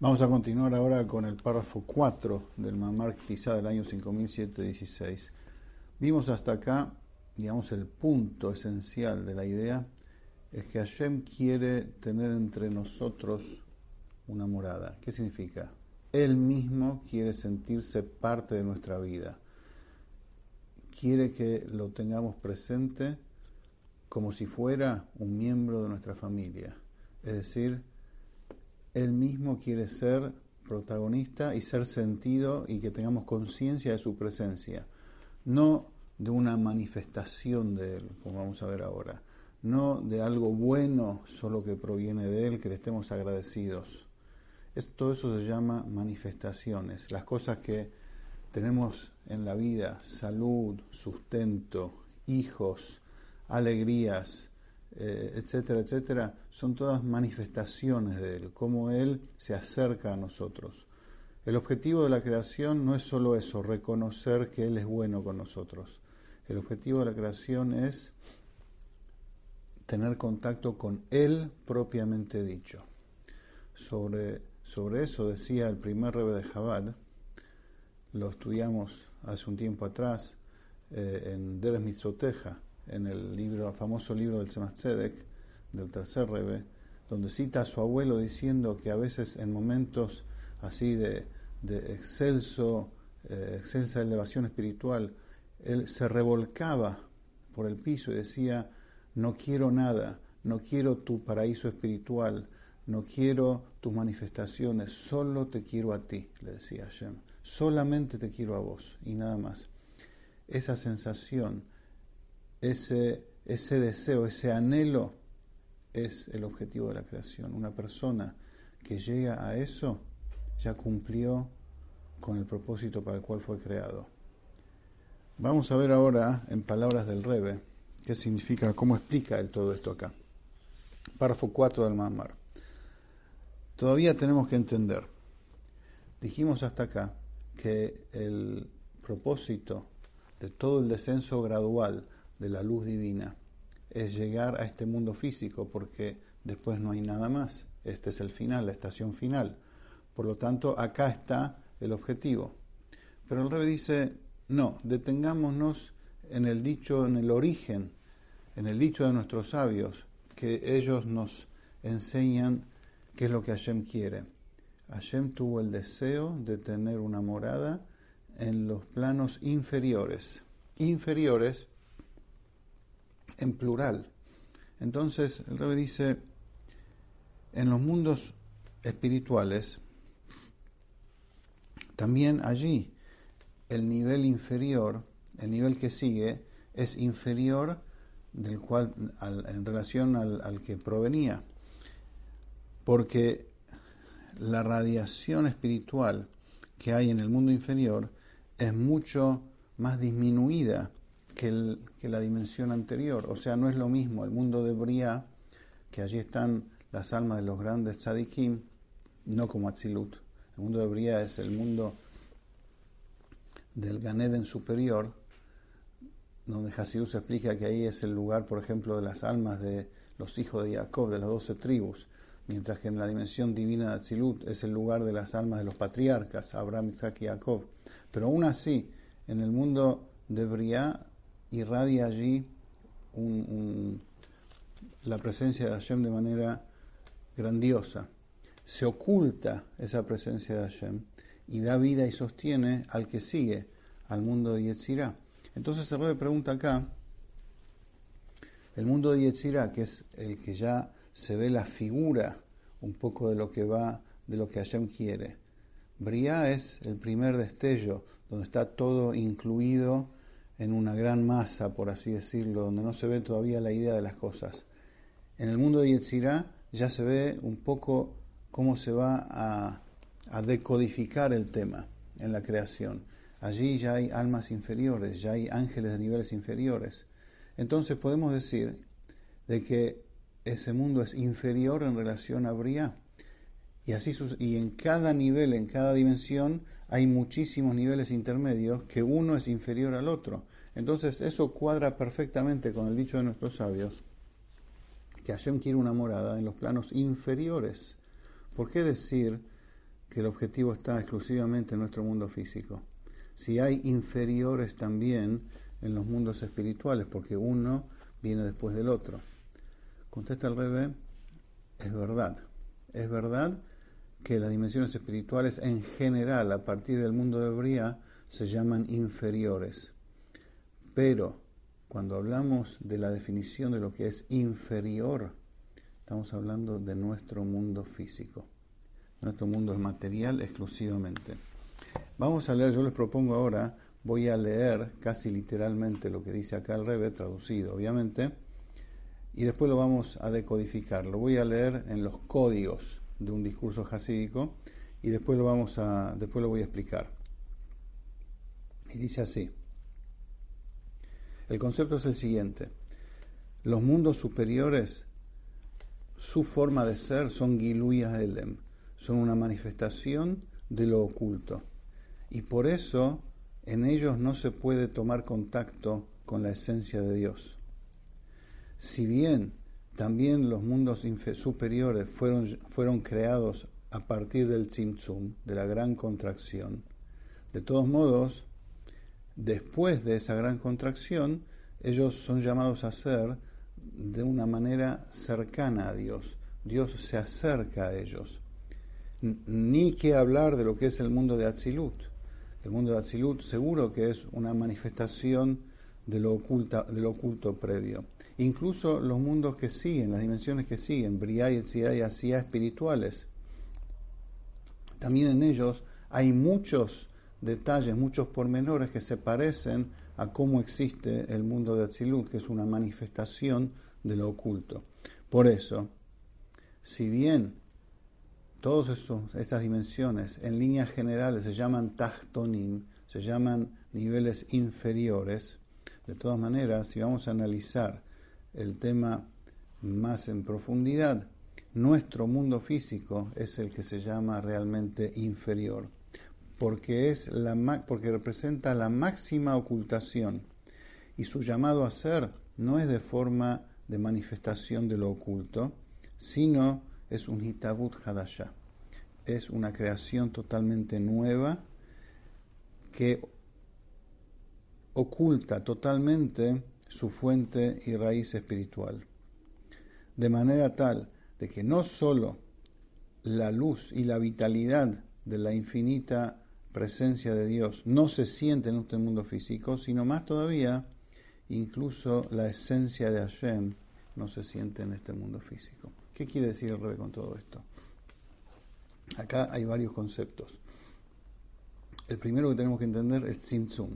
Vamos a continuar ahora con el párrafo 4 del Mamar Tizá del año 5716. Vimos hasta acá, digamos, el punto esencial de la idea es que Hashem quiere tener entre nosotros una morada. ¿Qué significa? Él mismo quiere sentirse parte de nuestra vida. Quiere que lo tengamos presente como si fuera un miembro de nuestra familia. Es decir, él mismo quiere ser protagonista y ser sentido y que tengamos conciencia de su presencia, no de una manifestación de Él, como vamos a ver ahora, no de algo bueno solo que proviene de Él, que le estemos agradecidos. todo eso se llama manifestaciones, las cosas que tenemos en la vida, salud, sustento, hijos, alegrías, eh, etcétera, etcétera, son todas manifestaciones de Él, cómo Él se acerca a nosotros. El objetivo de la creación no es solo eso, reconocer que Él es bueno con nosotros. El objetivo de la creación es tener contacto con Él propiamente dicho. Sobre, sobre eso decía el primer rebe de Jabal, lo estudiamos hace un tiempo atrás eh, en Deres Mitzoteja, en el libro, famoso libro del Tzemach del tercer Rebe, donde cita a su abuelo diciendo que a veces en momentos así de, excelso, eh, excelsa elevación espiritual, él se revolcaba por el piso y decía, no quiero nada, no quiero tu paraíso espiritual, no quiero tus manifestaciones, solo te quiero a ti, le decía Hashem, solamente te quiero a vos y nada más. Esa sensación ese, ese deseo, ese anhelo es el objetivo de la creación. Una persona que llega a eso ya cumplió con el propósito para el cual fue creado. Vamos a ver ahora, en palabras del Rebe, qué significa, cómo explica él todo esto acá. Párrafo 4 del Mamar. Todavía tenemos que entender. Dijimos hasta acá que el propósito de todo el descenso gradual de la luz divina es llegar a este mundo físico porque después no hay nada más. Este es el final, la estación final. Por lo tanto, acá está el objetivo. Pero el rey dice, no, detengámonos en el dicho, en el origen, en el dicho de nuestros sabios, que ellos nos enseñan qué es lo que Hashem quiere. Hashem tuvo el deseo de tener una morada en los planos inferiores. Inferiores en plural. Entonces, el rey dice, en los mundos espirituales, también allí el nivel inferior, el nivel que sigue, es inferior del cual, en relación al, al que provenía. Porque la radiación espiritual que hay en el mundo inferior es mucho más disminuida que, la dimensión anterior. O sea, no es lo mismo el mundo de Briah, que allí están las almas de los grandes tzadikim, no como Atzilut. El mundo de Briah es el mundo del Ganeden superior, donde Hasidus explica que ahí es el lugar, por ejemplo, de las almas de los hijos de Jacob, de las doce tribus, mientras que en la dimensión divina de Atzilut es el lugar de las almas de los patriarcas, Abraham, Isaac y Jacob. Pero aún así, en el mundo de Briah irradia allí la presencia de Hashem de manera grandiosa. Se oculta esa presencia de Hashem y da vida y sostiene al que sigue, al mundo de Yetzirah. Entonces el rey pregunta acá, el mundo de Yetzirah, que es el que ya se ve la figura un poco de lo que va, de lo que Hashem quiere. Briah es el primer destello, donde está todo incluido en una gran masa, por así decirlo, donde no se ve todavía la idea de las cosas. En el mundo de Yetzirah ya se ve un poco cómo se va a, decodificar el tema en la creación. Allí ya hay almas inferiores, ya hay ángeles de niveles inferiores. Entonces podemos decir de que ese mundo es inferior en relación a Briah. Y, así, y en cada nivel, en cada dimensión, hay muchísimos niveles intermedios que uno es inferior al otro. Entonces eso cuadra perfectamente con el dicho de nuestros sabios, que Hashem quiere una morada en los planos inferiores. ¿Por qué decir que el objetivo está exclusivamente en nuestro mundo físico. Si hay inferiores también en los mundos espirituales, porque uno viene después del otro. Contesta el Rebe, es verdad. Es verdad que las dimensiones espirituales en general, a partir del mundo de Bria, se llaman inferiores. Pero cuando hablamos de la definición de lo que es inferior, estamos hablando de nuestro mundo físico. Nuestro mundo es material exclusivamente. Vamos a leer, yo les propongo ahora, voy a leer casi literalmente lo que dice acá el Rebe, traducido obviamente, y después lo vamos a decodificar. Lo voy a leer en los códigos de un discurso jasídico y después lo, vamos a, después lo voy a explicar. Y dice así. El concepto es el siguiente. Los mundos superiores, su forma de ser son Giluya Elem, son una manifestación de lo oculto. Y por eso en ellos no se puede tomar contacto con la esencia de Dios. Si bien también los mundos superiores fueron, fueron creados a partir del Tzimtzum, de la gran contracción, de todos modos, después de esa gran contracción, ellos son llamados a ser de una manera cercana a Dios. Dios se acerca a ellos. Ni que hablar de lo que es el mundo de Atzilut. El mundo de Atzilut seguro que es una manifestación de lo, oculta, de lo oculto previo. Incluso los mundos que siguen, las dimensiones que siguen, Briah y y espirituales, también en ellos hay muchos detalles, muchos pormenores que se parecen a cómo existe el mundo de Atzilut, que es una manifestación de lo oculto. Por eso, si bien todas estas dimensiones en líneas generales se llaman tachtonim, se llaman niveles inferiores, de todas maneras, si vamos a analizar el tema más en profundidad, nuestro mundo físico es el que se llama realmente inferior, porque, es la, porque representa la máxima ocultación y su llamado a ser no es de forma de manifestación de lo oculto, sino es un hitabut hadasha, es una creación totalmente nueva que oculta totalmente su fuente y raíz espiritual. De manera tal de que no sólo la luz y la vitalidad de la infinita presencia de Dios no se siente en este mundo físico, sino más todavía, incluso la esencia de Hashem no se siente en este mundo físico. ¿Qué quiere decir el Rebe con todo esto? Acá hay varios conceptos. El primero que tenemos que entender es Tzimtzum.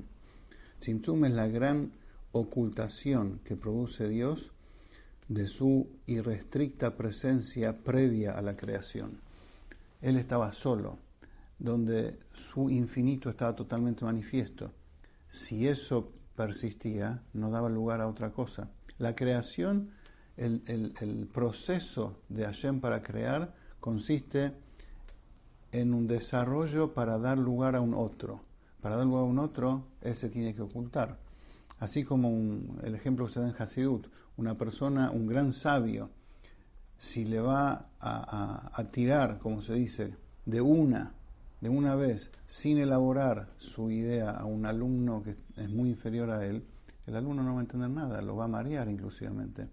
Tzimtzum es la gran ocultación que produce Dios de su irrestricta presencia previa a la creación. Él estaba solo, donde su infinito estaba totalmente manifiesto. Si eso persistía, no daba lugar a otra cosa. La creación, el, proceso de Hashem para crear, consiste en un desarrollo para dar lugar a un otro. Para dar lugar a un otro, él se tiene que ocultar. Así como el ejemplo que se da en Hasidut, una persona, un gran sabio, si le va a, tirar, como se dice, de una, de una vez, sin elaborar su idea a un alumno que es muy inferior a él, el alumno no va a entender nada, lo va a marear inclusivamente.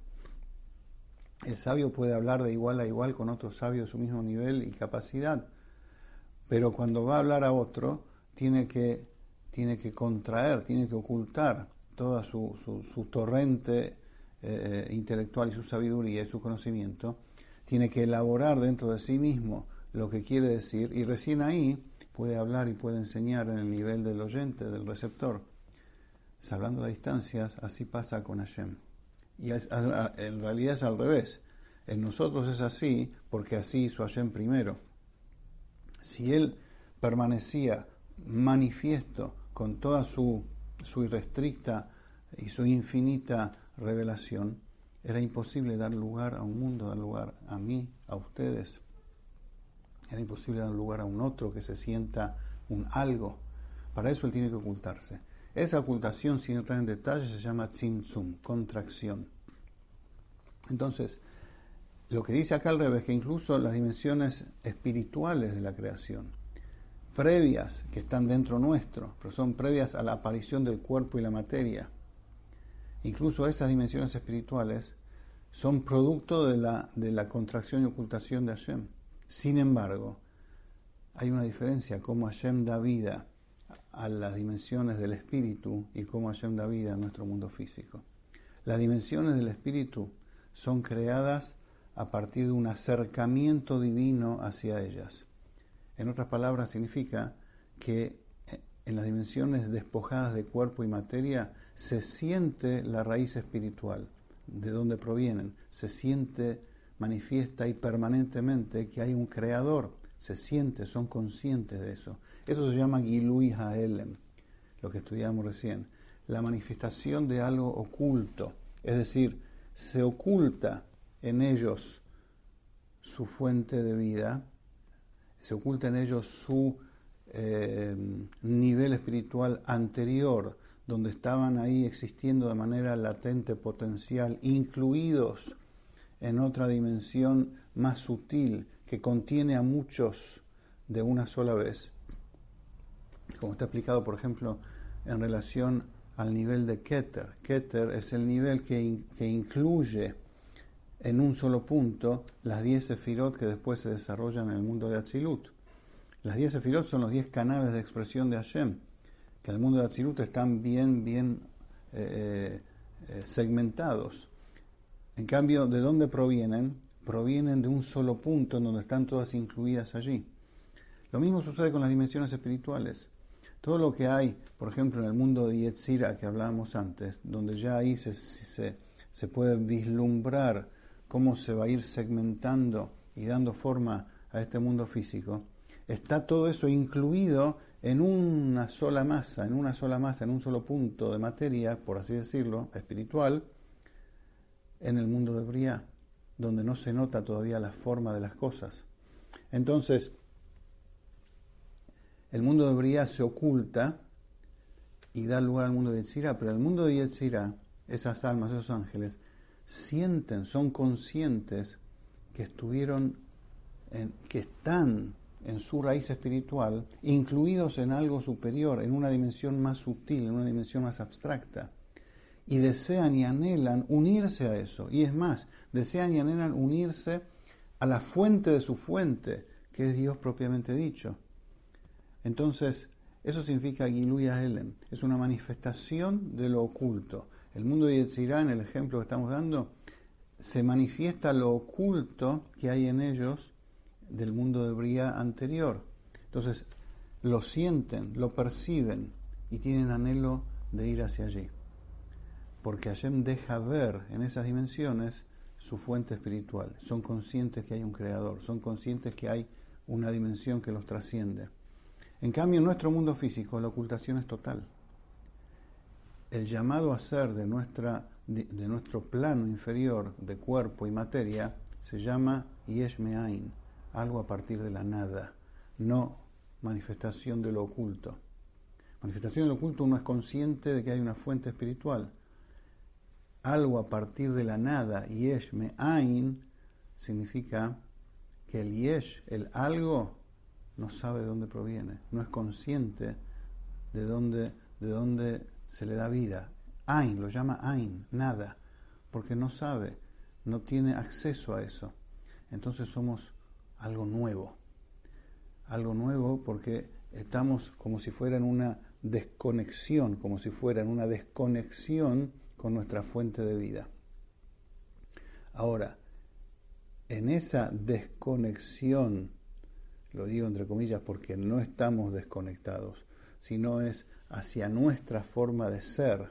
El sabio puede hablar de igual a igual con otro sabio de su mismo nivel y capacidad, pero cuando va a hablar a otro, tiene que, tiene que contraer, tiene que ocultar toda su, su, torrente eh, eh, intelectual y su sabiduría y su conocimiento, tiene que elaborar dentro de sí mismo lo que quiere decir y recién ahí puede hablar y puede enseñar en el nivel del oyente, del receptor. Salvando las distancias, así pasa con Hashem. Y en realidad es al revés. En nosotros es así porque así hizo Hashem primero. Si él permanecía manifiesto con toda su su irrestricta y su infinita revelación, era imposible dar lugar a un mundo, dar lugar a mí, a ustedes. Era imposible dar lugar a un otro que se sienta un algo. Para eso él tiene que ocultarse. Esa ocultación, sin entrar en detalle, se llama tzimtzum, contracción. Entonces, lo que dice acá al revés, que incluso las dimensiones espirituales de la creación, previas que están dentro nuestro, pero son previas a la aparición del cuerpo y la materia, incluso esas dimensiones espirituales son producto de la, de la contracción y ocultación de Hashem. Sin embargo, hay una diferencia, cómo Hashem da vida a las dimensiones del espíritu y cómo Hashem da vida a nuestro mundo físico. Las dimensiones del espíritu son creadas a partir de un acercamiento divino hacia ellas. En otras palabras, significa que en las dimensiones despojadas de cuerpo y materia se siente la raíz espiritual, de dónde provienen, se siente, manifiesta y permanentemente que hay un creador, se siente, son conscientes de eso. Eso se llama Gilui Haelem, lo que estudiamos recién, la manifestación de algo oculto, es decir, se oculta en ellos su fuente de vida, se oculta en ellos su eh, nivel espiritual anterior, donde estaban ahí existiendo de manera latente, potencial, incluidos en otra dimensión más sutil que contiene a muchos de una sola vez, como está explicado, por ejemplo, en relación al nivel de Keter. Keter es el nivel que, que incluye en un solo punto las 10 sefirot que después se desarrollan en el mundo de Atzilut. Las 10 sefirot son los 10 canales de expresión de Hashem, que en el mundo de Atzilut están bien, bien eh, eh, segmentados. En cambio, ¿de dónde provienen? Provienen de un solo punto en donde están todas incluidas allí. Lo mismo sucede con las dimensiones espirituales. Todo lo que hay, por ejemplo, en el mundo de Yetzira que hablábamos antes, donde ya ahí se, se puede vislumbrar cómo se va a ir segmentando y dando forma a este mundo físico, está todo eso incluido en una sola masa, en una sola masa, en un solo punto de materia, por así decirlo, espiritual, en el mundo de Briá, donde no se nota todavía la forma de las cosas. Entonces, el mundo de Briá se oculta y da lugar al mundo de Yetzirah, pero el mundo de Yetzirah, esas almas, esos ángeles, sienten, son conscientes que estuvieron, en, que están en su raíz espiritual, incluidos en algo superior, en una dimensión más sutil, en una dimensión más abstracta. Y desean y anhelan unirse a eso. Y es más, desean y anhelan unirse a la fuente de su fuente, que es Dios propiamente dicho. Entonces, eso significa Giluya Helen, es una manifestación de lo oculto. El mundo de Yetzirah, en el ejemplo que estamos dando, se manifiesta lo oculto que hay en ellos del mundo de Bría anterior. Entonces, lo sienten, lo perciben y tienen anhelo de ir hacia allí. Porque Hashem deja ver en esas dimensiones su fuente espiritual. Son conscientes que hay un creador, son conscientes que hay una dimensión que los trasciende. En cambio, en nuestro mundo físico la ocultación es total el llamado a ser de, nuestra, de, nuestro plano inferior de cuerpo y materia se llama Yesh Me'ain, algo a partir de la nada, no manifestación de lo oculto. Manifestación de lo oculto uno es consciente de que hay una fuente espiritual. Algo a partir de la nada, Yesh Me'ain, significa que el Yesh, el algo, no sabe de dónde proviene, no es consciente de dónde, de dónde se le da vida. Ain, lo llama Ain, nada, porque no sabe, no tiene acceso a eso. Entonces somos algo nuevo. Algo nuevo porque estamos como si fuera en una desconexión, como si fuera en una desconexión con nuestra fuente de vida. Ahora, en esa desconexión, lo digo entre comillas porque no estamos desconectados, sino es hacia nuestra forma de ser,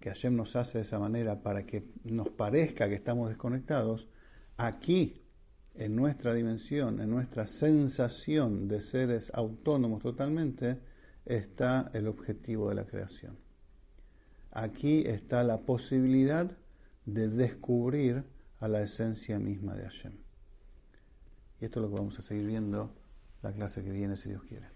que Hashem nos hace de esa manera para que nos parezca que estamos desconectados, aquí, en nuestra dimensión, en nuestra sensación de seres autónomos totalmente, está el objetivo de la creación. Aquí está la posibilidad de descubrir a la esencia misma de Hashem. Y esto es lo que vamos a seguir viendo la clase que viene, si Dios quiere.